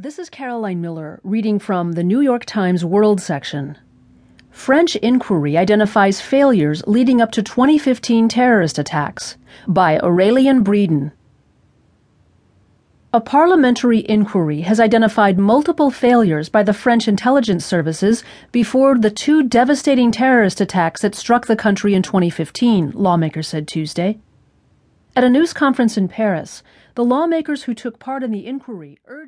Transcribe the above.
This is Caroline Miller reading from the New York Times World section. French inquiry identifies failures leading up to 2015 terrorist attacks by Aurélien Breeden. A parliamentary inquiry has identified multiple failures by the French intelligence services before the two devastating terrorist attacks that struck the country in 2015, lawmakers said Tuesday. At a news conference in Paris, the lawmakers who took part in the inquiry urged